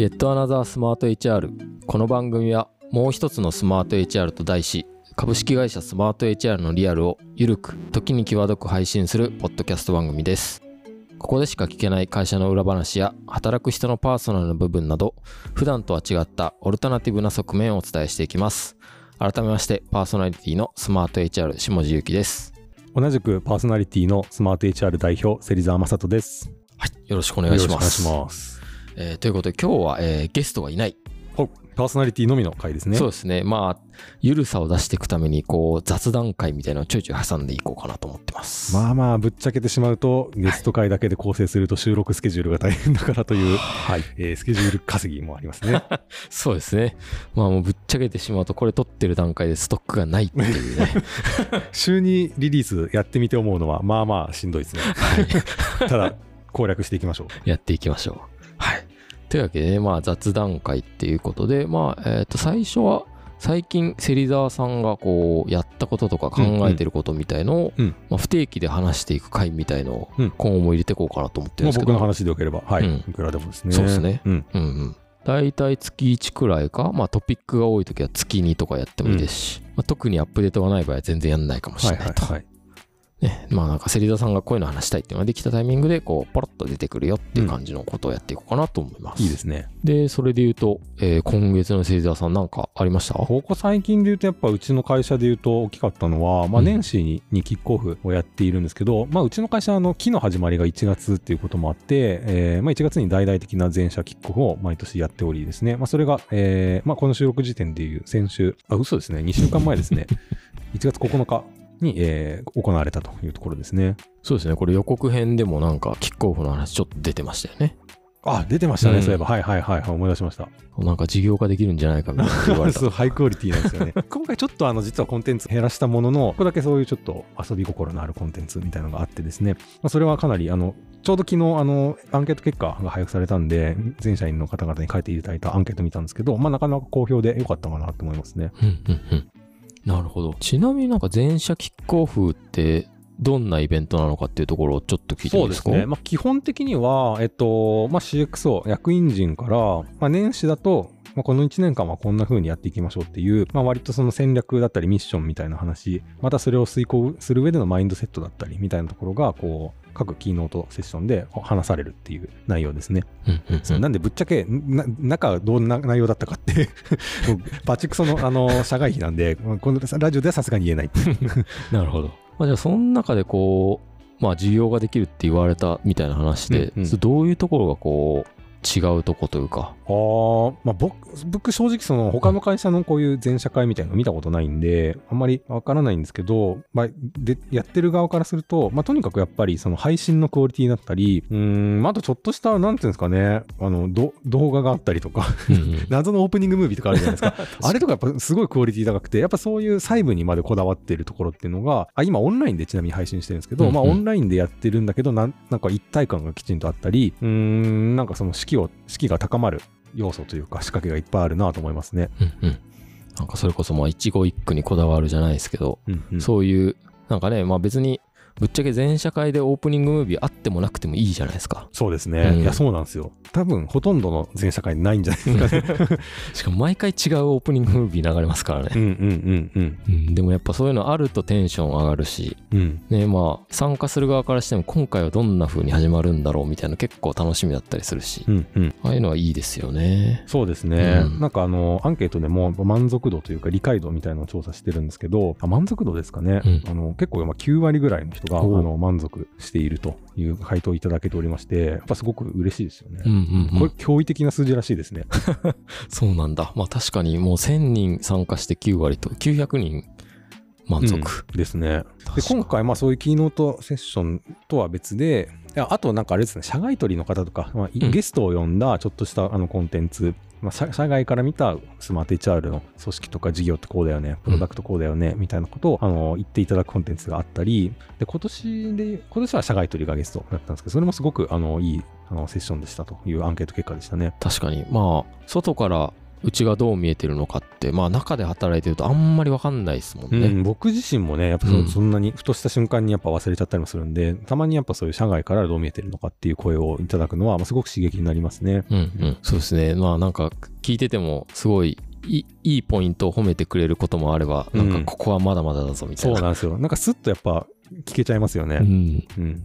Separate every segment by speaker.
Speaker 1: Yet Another Smart HR この番組はもう一つのスマート HR と題し株式会社スマート HR のリアルをゆるく時に際どく配信するポッドキャスト番組です。ここでしか聞けない会社の裏話や働く人のパーソナルな部分など普段とは違ったオルタナティブな側面をお伝えしていきます。改めましてパーソナリティのスマート HR 下地ゆきです。
Speaker 2: 同じくパーソナリティのスマート HR 代表、芹沢正人です。
Speaker 1: はいよろしくお願いしますえーということで今日は、えーゲストがいない
Speaker 2: ほパーソナリティのみの回ですね。
Speaker 1: そうですね。まあ、ゆるさを出していくために、こう、雑談会みたいなのをちょいちょい挟んでいこうかなと思ってます。
Speaker 2: まあまあ、ぶっちゃけてしまうと、ゲスト会だけで構成すると収録スケジュールが大変だからという、
Speaker 1: はい。
Speaker 2: えースケジュール稼ぎもありますね。
Speaker 1: そうですね。まあもうぶっちゃけてしまうと、これ撮ってる段階でストックがないっていうね。
Speaker 2: 週にリリースやってみて思うのは、まあまあしんどいですね。
Speaker 1: はい。
Speaker 2: ただ、攻略していきましょう。
Speaker 1: やっていきましょう。はい。というわけでね、まあ雑談会っていうことで、まあ、えっ、と、最初は、最近、芹沢さんがこう、やったこととか考えてることみたいのを、
Speaker 2: うん
Speaker 1: まあ、不定期で話していく回みたいのを、
Speaker 2: うん
Speaker 1: 今後も入れていこうかなと思ってるんですけど。
Speaker 2: 僕の話でよければ、はい、
Speaker 1: うん
Speaker 2: いくらでもですね。
Speaker 1: そうですね
Speaker 2: うん。
Speaker 1: うんうん。大体月1くらいか、まあトピックが多い時は月2とかやってもいいですし、まあ、特にアップデートがない場合は全然やんないかもし
Speaker 2: はい
Speaker 1: れなと。
Speaker 2: はいいはい。
Speaker 1: ね、まあなんか芹沢さんがこういうの話したいっていうのができたタイミングで、こう、ポロッと出てくるよっていう感じのことをやっていこうかなと思います。
Speaker 2: いいですね。
Speaker 1: で、それで言うと、えー今月の芹沢さんなんかありました？
Speaker 2: ここ最近で言うとやっぱうちの会社で言うと大きかったのは、まあ、
Speaker 1: うん。
Speaker 2: 年始ににキックオフをやっているんですけど、まあ、うちの会社はあの期の始まりが1月っていうこともあって、えーまあ、1月に大々的な全社キックオフを毎年やっておりですね、まあ、それが、えーまあ、この収録時点でいう先週あ嘘ですね。2週間前ですね。1月9日に、えー行われたというところですね。
Speaker 1: そうですね、これ予告編でもなんかキックオフの話ちょっと出てましたよね。
Speaker 2: あ出てましたね、
Speaker 1: うん。
Speaker 2: そういえば。はいはいはいはい。思い出しました。
Speaker 1: なんか事業化できるんじゃないかみたいな言われた。
Speaker 2: そうハイクオリティなんですよね。今回ちょっとあの実はコンテンツ減らしたもののここだけそういうちょっと遊び心のあるコンテンツみたいなのがあってですね、まあ、それはかなりあのちょうど昨日あのアンケート結果が配布されたんで全社員の方々に書いていただいたアンケート見たんですけど、まあ、なかなか好評で良かったかなと思いますね。
Speaker 1: うんうんうん。なるほど。ちなみになんか全社キックオフってどんなイベントなのかっていうところをちょっと聞いてもいいですか？
Speaker 2: まあ、基本的には、えっとまあ、CXO 役員陣から、まあ、年始だとまあ、この1年間はこんな風にやっていきましょうっていう、まあ、割とその戦略だったりミッションみたいな話、またそれを遂行する上でのマインドセットだったりみたいなところが、こう、各キーノートセッションで話されるっていう内容ですね。
Speaker 1: うんうんうん
Speaker 2: なんでぶっちゃけ、な中はどんな内容だったかって もうバチクソのあの社外費なんで、このラジオではさすがに言えない。
Speaker 1: なるほど。まあ、じゃあ、その中でこう、まあ、需要ができるって言われたみたいな話で、
Speaker 2: うんうん
Speaker 1: どういうところがこう、違うとこというか。
Speaker 2: あーまあ、僕僕正直その他の会社のこういう全社会みたいなの見たことないんであんまりわからないんですけど、まあ、でやってる側からすると、まあ、とにかくやっぱりその配信のクオリティだったりうーん、まあ、あとちょっとしたなんていうんですかねあのど動画があったりとか
Speaker 1: うんうん。
Speaker 2: 謎のオープニングムービーとかあるじゃないですか。あれとかやっぱすごいクオリティ高くてやっぱそういう細部にまでこだわってるところっていうのがあ今オンラインでちなみに配信してるんですけど、
Speaker 1: うんうん。
Speaker 2: まあ、オンラインでやってるんだけどなんなんか一体感がきちんとあったりうーんなんかその士気を士気が高まる要素というか仕掛けがいっぱいあるなと思いますね。
Speaker 1: うんうんなんかそれこそまあ一期一句にこだわるじゃないですけど、
Speaker 2: うんうん
Speaker 1: そういうなんかねまあ別にぶっちゃけ全社会でオープニングムービーあってもなくてもいいじゃないですか。
Speaker 2: そうですね、
Speaker 1: うん。
Speaker 2: いやそうなんですよ。多分ほとんどの全社会にないんじゃないですかね。
Speaker 1: しかも毎回違うオープニングムービー流れますからね、
Speaker 2: うんうんうんうん。
Speaker 1: うん、でもやっぱそういうのあるとテンション上がるし。
Speaker 2: うん。
Speaker 1: ねまあ参加する側からしても今回はどんな風に始まるんだろうみたいな結構楽しみだったりするし、
Speaker 2: うんうん。
Speaker 1: ああいうのはいいですよね。
Speaker 2: そうですね、
Speaker 1: うん。
Speaker 2: なんかあのアンケートでも満足度というか理解度みたいなのを調査してるんですけどあ満足度ですかね、
Speaker 1: うん。
Speaker 2: あの結構まあ9割ぐらいの人があの満足しているという回答をいただけておりましてやっぱすごく嬉しいですよね、
Speaker 1: うんうん、うん、
Speaker 2: これ驚異的な数字らしいですね。
Speaker 1: そうなんだ。まあ確かにもう1000人参加して9割と900人満足、
Speaker 2: うん。ですね。で今回まあそういうキーノートセッションとは別であとなんかあれですね社外取りの方とか、まあ
Speaker 1: うん。
Speaker 2: ゲストを呼んだちょっとしたあのコンテンツ、まあ、社社外から見たスマート HR の組織とか事業ってこうだよねプロダクトこうだよね、みたいなことをあの言っていただくコンテンツがあったりで今年で今年は社外取りがゲストだったんですけどそれもすごくあのいいあのセッションでしたというアンケート結果でしたね。
Speaker 1: 確かにまあ外からうちがどう見えてるのかってまあ中で働いてるとあんまり分かんないですもんね、
Speaker 2: うん、僕自身もね、やっぱそ,、
Speaker 1: うん
Speaker 2: そんなにふとした瞬間にやっぱ忘れちゃったりもするんで、たまにやっぱそういう社外からどう見えてるのかっていう声をいただくのは、まあ、すごく刺激になりますね。
Speaker 1: うんうん、そうですねまあなんか聞いててもすごいいいいポイントを褒めてくれることもあれば、なんかここはまだまだだぞみたいな。
Speaker 2: そうなんですよ。なんかスッとやっぱ聞けちゃいますよね。
Speaker 1: うん、
Speaker 2: うん。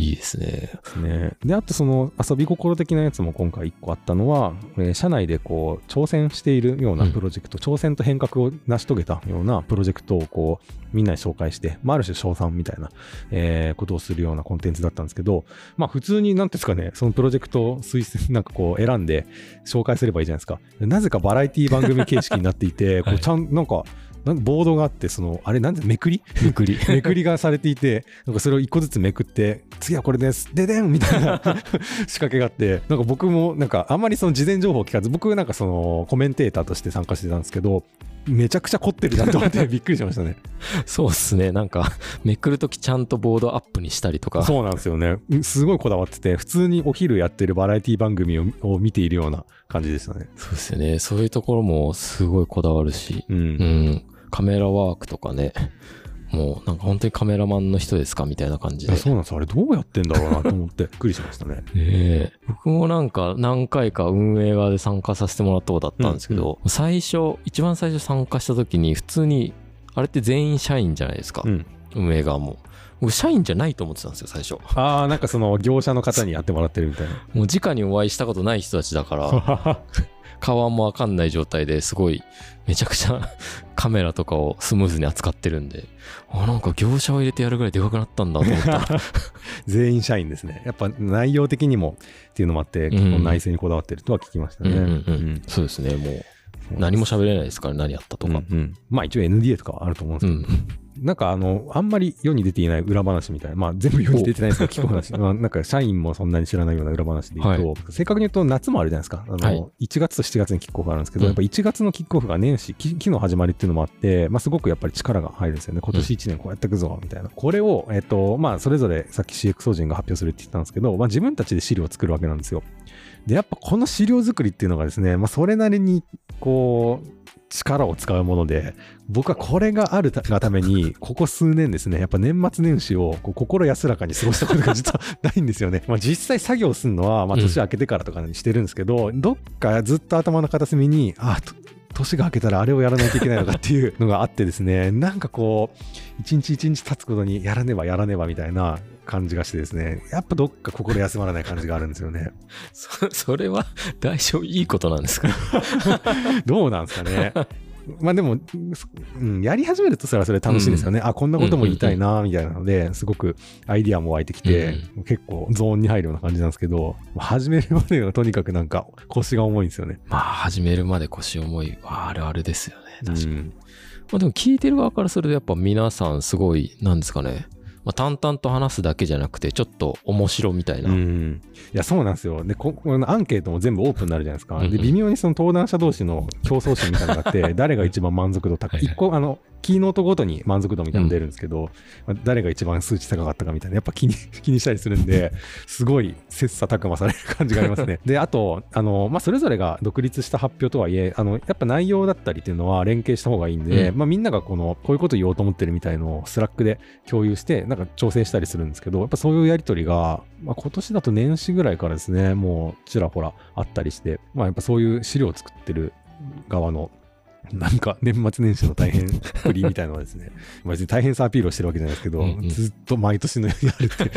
Speaker 1: いいですね。
Speaker 2: ね。で、あとその遊び心的なやつも今回一個あったのは、えー社内でこう挑戦しているようなプロジェクト、挑戦と変革を成し遂げたようなプロジェクトをこうみんなに紹介して、まあ、ある種賞賛みたいな、えーことをするようなコンテンツだったんですけど、まあ普通になんていうんですかね、そのプロジェクトを推薦、なんかこう選んで紹介すればいいじゃないですか。なぜかバラエティ番組形式になっていて、こ
Speaker 1: はい
Speaker 2: うちゃん、なんか、なんボードがあって、その、あれ、なんで、めくり？
Speaker 1: めくり。
Speaker 2: めくりがされていて、なんかそれを一個ずつめくって、次はこれです、ででんみたいな 仕掛けがあって、なんか僕もなんかあんまりその事前情報を聞かず、僕なんかそのコメンテーターとして参加してたんですけど、めちゃくちゃ凝ってるなと思ってびっくりしましたね。
Speaker 1: そうっすね。なんか、めくるときちゃんとボードアップにしたりとか。
Speaker 2: そうなんですよね。すごいこだわってて、普通にお昼やってるバラエティ番組をを見ているような感じでしたね。
Speaker 1: そうですよね。そういうところもすごいこだわるし、
Speaker 2: うん。
Speaker 1: うん。カメラワークとかね、もうなんか本当にカメラマンの人ですかみたいな感じで。
Speaker 2: そうなんですよあれどうやってんだろうなと思って びっくりしましたね。
Speaker 1: ねえ僕もなんか何回か運営側で参加させてもらったことあったんですけど、最初、一番最初参加した時に普通に、あれって全員社員じゃないですか。
Speaker 2: うん。
Speaker 1: 運営側も。僕社員じゃないと思ってたんですよ、最初。
Speaker 2: ああ、なんかその業者の方にやってもらってるみたいな。
Speaker 1: もう直にお会いしたことない人たちだから、顔もわかんない状態ですごい、めちゃくちゃ カメラとかをスムーズに扱ってるんで、あ、なんか業者を入れてやるぐらいでかくなったんだと思ったら、
Speaker 2: 全員社員ですね。やっぱ内容的にもっていうのもあって、結構内政にこだわってるとは聞きましたね。
Speaker 1: うんうんうんそうですね、もう何も喋れないですから、何やったとか。
Speaker 2: うんうんまあ一応 NDA とかはあると思うんですけど、
Speaker 1: うん。
Speaker 2: なんかあの、あんまり世に出ていない裏話みたいな、まあ全部世に出てないですけど、聞く話。まあなんか社員もそんなに知らないような裏話で言うと、
Speaker 1: は
Speaker 2: 正確に言うと夏もあるじゃないですか。あの、
Speaker 1: はい
Speaker 2: 1月と7月にキックオフあるんですけど、
Speaker 1: うん
Speaker 2: やっぱ1月のキックオフが年始、期期の始まりっていうのもあって、まあすごくやっぱり力が入るんですよね。今年1年こうやっていくぞ、みたいな。これを、えっと、まあそれぞれさっき CX 法人が発表するって言ったんですけど、まあ自分たちで資料を作るわけなんですよ。で、やっぱこの資料作りっていうのがですね、まあそれなりに、こう、力を使うもので、僕はこれがあるがために、ここ数年ですね、やっぱ年末年始をこう心安らかに過ごしたことが 実はないんですよね。まあ実際作業するのは、まあ
Speaker 1: うん
Speaker 2: 年明けてからとかにしてるんですけど、どっかずっと頭の片隅に、あ、と年が明けたらあれをやらないといけないのかっていうのがあってですね、なんかこう、一日一日経つことにやらねばやらねばみたいな感じがしてですね、やっぱどっか心休まらない感じがあるんですよね。
Speaker 1: そ それは大丈夫、いいことなんですか？
Speaker 2: どうなんですかね。まあでも、うん、やり始めるとそれはそれ楽しいですよね。あ、こんなことも言いたいな、みたいなので、すごくアイディアも湧いてきて、結構ゾーンに入るような感じなんですけど、始めるまでがとにかくなんか腰が重いんですよね。
Speaker 1: まあ、始めるまで腰重いはあるあるですよね。確かに。
Speaker 2: うん
Speaker 1: まあでも聞いてる側からするとやっぱ皆さんすごい、なんですかね。まあ、淡々と話すだけじゃなくて、ちょっと面白みたいな。
Speaker 2: うん、いやそうなんですよ。でここのアンケートも全部オープンになるじゃないですか、
Speaker 1: うんうん。
Speaker 2: で微妙にその登壇者同士の競争心みたいなのがあって 誰が一番満足度高い。
Speaker 1: はいはい。
Speaker 2: 一個あのキーノートごとに満足度みたいなの出るんですけど、まあ誰が一番数値高かったかみたいなやっぱ 気に気にしたりするんですごい切磋琢磨される感じがありますね。であとあの、まあ、それぞれが独立した発表とはいえあのやっぱ内容だったりっていうのは連携した方がいいんで、
Speaker 1: うん。
Speaker 2: まあ、みんながこのこういうこと言おうと思ってるみたいのを Slack で共有してなんか調整したりするんですけどやっぱそういうやり取りが、まあ、今年だと年始ぐらいからですねもうちらほらあったりして、まあ、やっぱそういう資料を作ってる側のなんか年末年始の大変 っぷりみたいなのはですねまあ別に大変さアピールをしてるわけじゃないですけど、
Speaker 1: うんうん
Speaker 2: ずっと毎年のようにやるって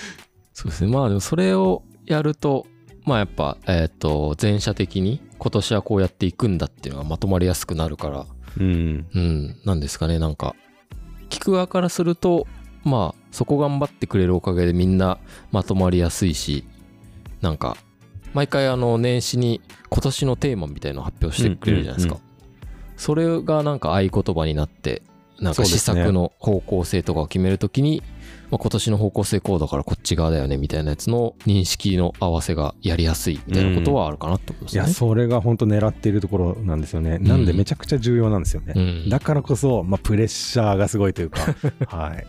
Speaker 1: そうですね。まあでもそれをやると、まあやっぱ、えっ、と、全社的に今年はこうやっていくんだっていうのがまとまりやすくなるから、
Speaker 2: うん
Speaker 1: うん、なんですかね、なんか、聞く側からすると、まあ、そこ頑張ってくれるおかげでみんなまとまりやすいし、なんか、毎回あの、年始に今年のテーマみたいのを発表してくれるじゃないですか。
Speaker 2: うん
Speaker 1: それがなんか合言葉になって、なんか施
Speaker 2: そうですね。
Speaker 1: 策の方向性とかを決めるときに、まあ、今年の方向性こうだからこっち側だよねみたいなやつの認識の合わせがやりやすいみたいなことはあるかなと思いますね。
Speaker 2: いやそれが本当狙っているところなんですよね、なんでめちゃくちゃ重要なんですよね、
Speaker 1: うん。
Speaker 2: だからこそ、まあ、プレッシャーがすごいというか はい。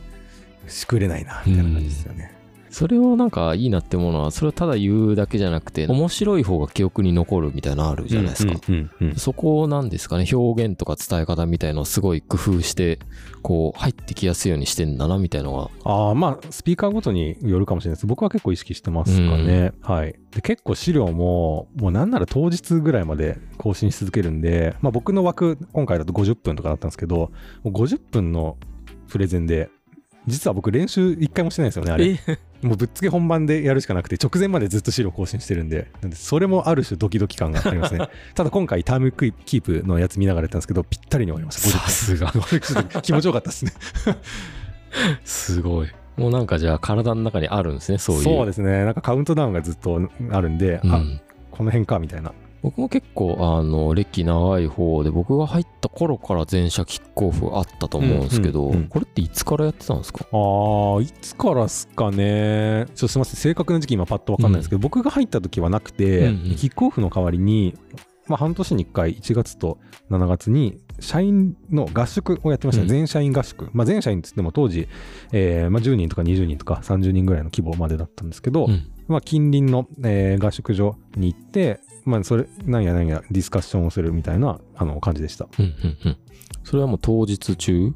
Speaker 2: しくれないなみたいな感じですよね、
Speaker 1: それをなんかいいなって思うのはそれをただ言うだけじゃなくて面白い方が記憶に残るみたいなのあるじゃないですか、
Speaker 2: うんうんうん
Speaker 1: そこなんですかね表現とか伝え方みたいのをすごい工夫してこう入ってきやすいようにしてんだなみたいのが
Speaker 2: ああ、まあ、スピーカーごとによるかもしれないです。僕は結構意識してますかね。はい。で、結構資料も、もうなんなら当日ぐらいまで更新し続けるんで、まあ僕の枠、今回だと50分とかだったんですけど、もう50分のプレゼンで、実は僕練習一回もしてないんですよね、あれ。もうぶっつけ本番でやるしかなくて、直前までずっと資料更新してるんで、なんでそれもある種ドキドキ感がありますね。ただ今回タームキープのやつ見ながらやったんですけど、ぴったりに終わりました。
Speaker 1: さすが
Speaker 2: 50分気持ちよかったですね。
Speaker 1: すごいもうなんかじゃあ体の中にあるんですねそういう
Speaker 2: そうですね。なんかカウントダウンがずっとあるんで、あ、
Speaker 1: うん
Speaker 2: この辺かみたいな。
Speaker 1: 僕も結構あの歴長い方で僕が入った頃から全社キックオフあったと思うんですけど、
Speaker 2: うんうんうん
Speaker 1: これっていつからやってたんですか？
Speaker 2: ああ、いつからっすかね？ちょっとすみません。正確な時期今パッとわかんないですけど、僕が入った時はなくて、
Speaker 1: うんうん
Speaker 2: キックオフの代わりに、まあ半年に1回、1月と7月に、社員の合宿をやってましたね。
Speaker 1: うん
Speaker 2: 全社員合宿。まあ全社員っつっても当時、えーまあ10人とか20人とか30人ぐらいの規模までだったんですけど、
Speaker 1: うん
Speaker 2: まあ近隣の、えー合宿所に行って、まあそれ、なんやなんやディスカッションをするみたいな、あの、感じでした。
Speaker 1: うんうんうん。それはもう当日中？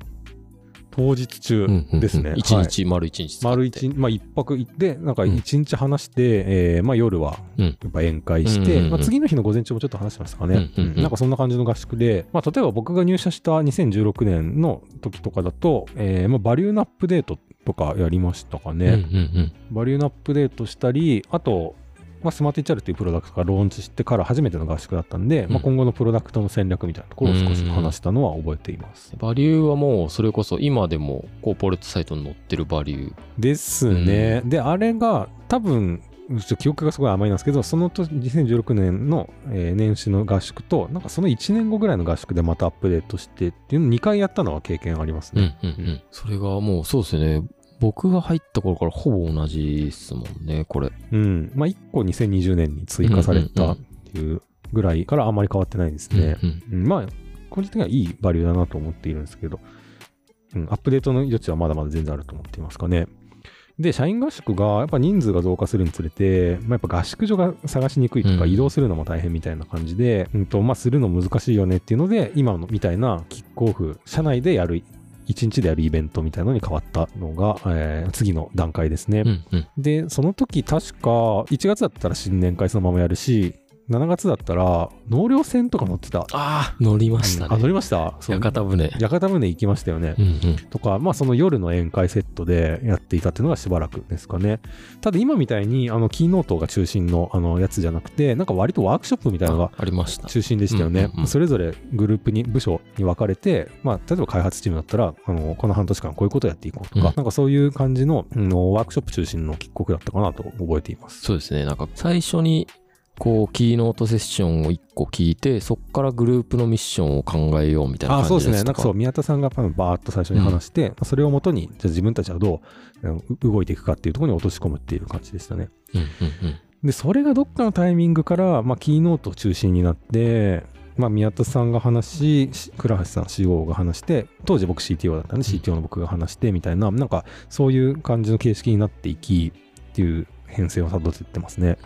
Speaker 2: 当日中ですね。
Speaker 1: 一
Speaker 2: はい。
Speaker 1: 日丸一日
Speaker 2: 丸一日、まあ一泊行って、なんか
Speaker 1: うん。
Speaker 2: 一日話して、えーまあ夜は
Speaker 1: うん。
Speaker 2: やっぱ宴会して、
Speaker 1: うんうんうん
Speaker 2: まあ次の日の午前中もちょっと話しましたかね。
Speaker 1: うんうんうん。
Speaker 2: なんかそんな感じの合宿で、まあ例えば僕が入社した2016年の時とかだと、えーまあバリューのアップデートとかやりましたかね。
Speaker 1: うんうんうん
Speaker 2: バリューのアップデートしたり、あと、まあ、スマート HR っていうプロダクトがローンチしてから初めての合宿だったんで、まあ、
Speaker 1: うん
Speaker 2: 今後のプロダクトの戦略みたいなところを少し話したのは覚えています。
Speaker 1: バリューはもうそれこそ今でもコーポレートサイトに載ってるバリュー
Speaker 2: ですね。で、あれが多分、ちょ記憶がすごい甘いなんですけど、その年2016年の、えー年始の合宿と、なんかその1年後ぐらいの合宿でまたアップデートしてっていうのを2回やったのは経験あります
Speaker 1: うん
Speaker 2: ね。
Speaker 1: うんうんそれがもうそうですよね僕が入った頃からほぼ同じですもんねこれ
Speaker 2: うん。まあ、1個2020年に追加されたっていうぐらいからあんまり変わってないですね。
Speaker 1: うん
Speaker 2: うんまあ、個人的にはいいバリューだなと思っているんですけど、うん、アップデートの余地はまだまだ全然あると思っていますかね。で、社員合宿がやっぱ人数が増加するにつれて、まあ、やっぱ合宿所が探しにくいとか、
Speaker 1: うん
Speaker 2: 移動するのも大変みたいな感じで、うんとまあ、するの難しいよねっていうので、今のみたいなキックオフ、社内でやる、1日でやるイベントみたいなのに変わったのが、えー次の段階ですね。
Speaker 1: うんうん
Speaker 2: で、その時確か1月だったら新年会そのままやるし、7月だったら納涼船とか乗ってた。
Speaker 1: ああ乗りました
Speaker 2: あ、乗
Speaker 1: ね
Speaker 2: りました？そう。
Speaker 1: 屋形船。
Speaker 2: 屋形船行きましたよね。
Speaker 1: うんうん。
Speaker 2: とか、まあその夜の宴会セットでやっていたっていうのがしばらくですかね。ただ今みたいにあのキーノートが中心のあのやつじゃなくて、なんか割とワークショップみたいなのが
Speaker 1: ありました。
Speaker 2: 中心でしたよね。
Speaker 1: うんうんうん。
Speaker 2: それぞれグループに、部署に分かれて、まあ例えば開発チームだったら、あの、この半年間こういうことをやっていこうとか、
Speaker 1: うん。
Speaker 2: なんかそういう感じの、うんワークショップ中心の帰国だったかなと覚えています。
Speaker 1: そうですね。なんか最初にこうキーノートセッションを1個聞いてそこからグループのミッションを考えようみたいな
Speaker 2: あそうですね。
Speaker 1: 感じです
Speaker 2: なんかそう、宮田さんが多分バーッと最初に話して、それをもとに、じゃあ自分たちはどううん動いていくかっていうところに落とし込むっていう感じでしたね。
Speaker 1: うんうんうん
Speaker 2: で、それがどっかのタイミングから、まあ、キーノート中心になって、まあ、宮田さんが話し、し倉橋さん COO が話して、当時僕 CTO だったんで、
Speaker 1: うん
Speaker 2: CTO の僕が話してみたいな、なんかそういう感じの形式になっていきっていう編成をたどっていってますね。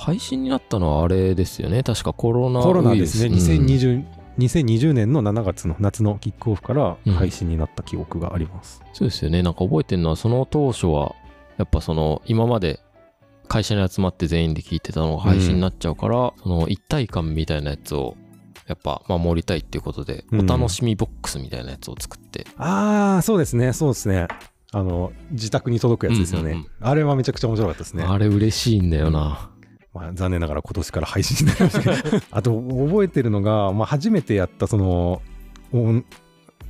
Speaker 1: 配信になったのはあれですよね。確かコロナ
Speaker 2: コロナですね、
Speaker 1: うん。
Speaker 2: 2020、2020年の7月の夏のキックオフから
Speaker 1: うん。
Speaker 2: 配信になった記憶があります。
Speaker 1: そうですよね。なんか覚えてるのはその当初はやっぱその今まで会社に集まって全員で聞いてたのが配信になっちゃうから、その一体感みたいなやつをやっぱ守りたいっていうことで、
Speaker 2: うん。
Speaker 1: お楽しみボックスみたいなやつを作って。
Speaker 2: ああ、そうですね、そうですね。あの、自宅に届くやつですよね。
Speaker 1: うんうんうん。
Speaker 2: あれはめちゃくちゃ面白かったですね。
Speaker 1: あれ嬉しいんだよな、
Speaker 2: まあ、残念ながら今年から配信になりましたけど。あと覚えてるのが、まあ、初めてやったその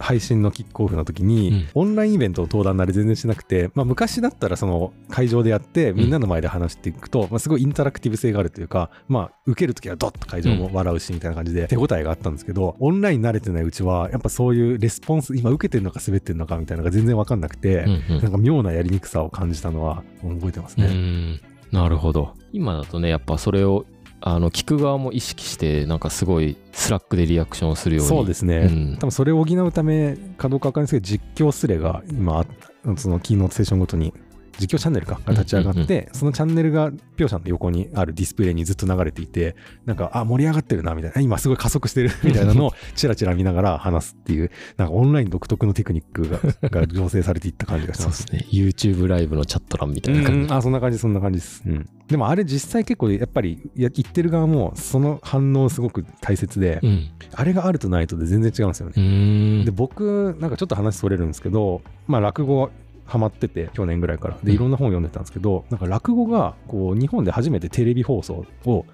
Speaker 2: 配信のキックオフの時に、オンラインイベントを登壇なり全然しなくて、まあ、昔だったらその会場でやってみんなの前で話していくと、まあ、すごいインタラクティブ性があるというか、まあ、受ける時はドッと会場も笑うしみたいな感じで手応えがあったんですけど、オンライン慣れてないうちはやっぱそういうレスポンス今受けてるのか滑ってるのかみたいなのが全然わかんなくて、
Speaker 1: うんうん。
Speaker 2: なんか妙なやりにくさを感じたのは覚えてます
Speaker 1: う
Speaker 2: ね。
Speaker 1: んなるほど。今だとねやっぱそれをあの聞く側も意識してなんかすごい Slack でリアクションをするように。
Speaker 2: そうですね、
Speaker 1: うん。
Speaker 2: 多分それを補うためかどうかわかんないですけど実況スレが今そのキーノートセッションごとに実況チャンネルかが立ち上がって、そのチャンネルがピョーシャの横にあるディスプレイにずっと流れていてなんかあ盛り上がってるなみたいな今すごい加速してる みたいなのをチラチラ見ながら話すっていうなんかオンライン独特のテクニックが が醸成されていった感じがしま
Speaker 1: そうですすね。YouTube ライブのチャット欄みたいな。感じ。
Speaker 2: うん。あそんな感じそんな感じです、うん、でもあれ実際結構やっぱりや言ってる側もその反応すごく大切で、
Speaker 1: うん。
Speaker 2: あれがあるとないとで全然違うんですよね。で僕なんかちょっと話それるんですけどまあ落語ハマってて去年ぐらいから。で
Speaker 1: うん。
Speaker 2: いろんな本読んでたんですけど、なんか落語がこう日本で初めてテレビ放送を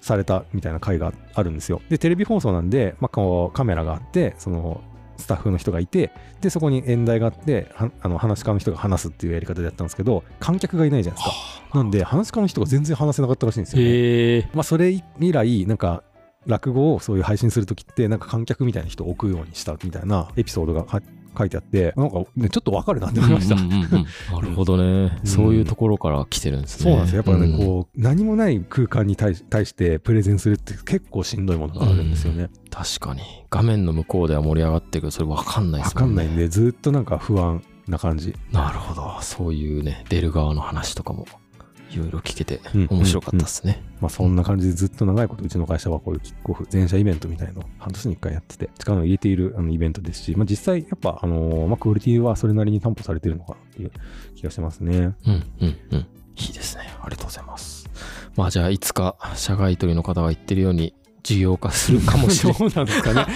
Speaker 2: されたみたいな回があるんですよ。でテレビ放送なんで、まあ、こうカメラがあってそのスタッフの人がいてでそこに演題があってはあの話し家の人が話すっていうやり方でやったんですけど観客がいないじゃないですか。なんで話し家の人が全然話せなかったらしいんですよ、ね、
Speaker 1: へえ。
Speaker 2: まあ、それ以来なんか落語をそういう配信するときってなんか観客みたいな人を置くようにしたみたいなエピソードがは書いてあってなんか、ね、ちょっとわかるなって思いました。
Speaker 1: うんうんうんうんなるほどね、
Speaker 2: うん
Speaker 1: そういうところから来てるんですね。
Speaker 2: そうなんですよやっぱね、
Speaker 1: うん
Speaker 2: こう何もない空間に対し対してプレゼンするって結構しんどいものがあるんですよね。
Speaker 1: 確かに。画面の向こうでは盛り上がってるけど、それ分かんないで
Speaker 2: わ
Speaker 1: すね。
Speaker 2: かんないんでずっとなんか不安な感じ。
Speaker 1: なるほど。そういうね、出る側の話とかも、いろいろ聞けて
Speaker 2: うん
Speaker 1: 面白かったですね。
Speaker 2: まあそんな感じでずっと長いことうちの会社はこういうキックオフ全社イベントみたいのを半年に1回やってて力を入れているあのイベントですし、まあ、実際やっぱあのーまあクオリティはそれなりに担保されてるのかなっていう気がしてますね。
Speaker 1: うんうんうん。いいですね。ありがとうございます。まあじゃあ、いつか社外取りの方が言ってるように、事業化するかもしれない。
Speaker 2: どうなんですかね。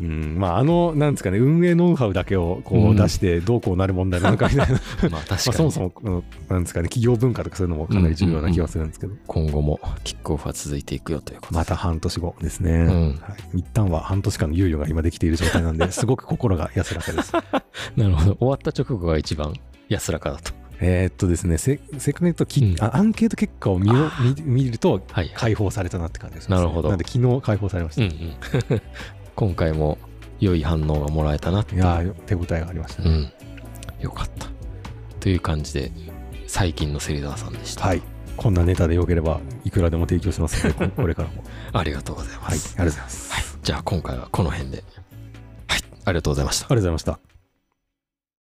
Speaker 2: うん、まああのなんですかね運営ノウハウだけをこ
Speaker 1: うん
Speaker 2: う出してどうこうなる問題なのかみたいな、
Speaker 1: まあ確かに、
Speaker 2: まあ、そもそもうんなんですかね企業文化とかそういうのもかなり重要な気がするんですけど、
Speaker 1: 今後もキックオフは続いていくよということで。
Speaker 2: また半年後ですね、
Speaker 1: ん
Speaker 2: はい、一旦は半年間の猶予が今できている状態なんですごく心が安らかです。
Speaker 1: なるほど。終わった直後が一番安らかだと。
Speaker 2: えーっとですねせせっかく言うとき、
Speaker 1: うん。
Speaker 2: あアンケート結果を見よ見見ると
Speaker 1: はい。
Speaker 2: 解放されたなって感じがします、
Speaker 1: なるほど。
Speaker 2: なんで昨日解放されました、
Speaker 1: うんうん。今回も良い反応がもらえたなって
Speaker 2: いやー手応えがありましたね、
Speaker 1: うん。よかった。という感じで、最近の芹沢さんでした。
Speaker 2: はい。こんなネタでよければいくらでも提供しますので、こ これからも。
Speaker 1: ありがとうござい
Speaker 2: はい。あり
Speaker 1: ます。
Speaker 2: がとうございます。
Speaker 1: はい。じゃあ今回はこの辺で。はい。ありがとうございました
Speaker 2: あ。りがとうございました。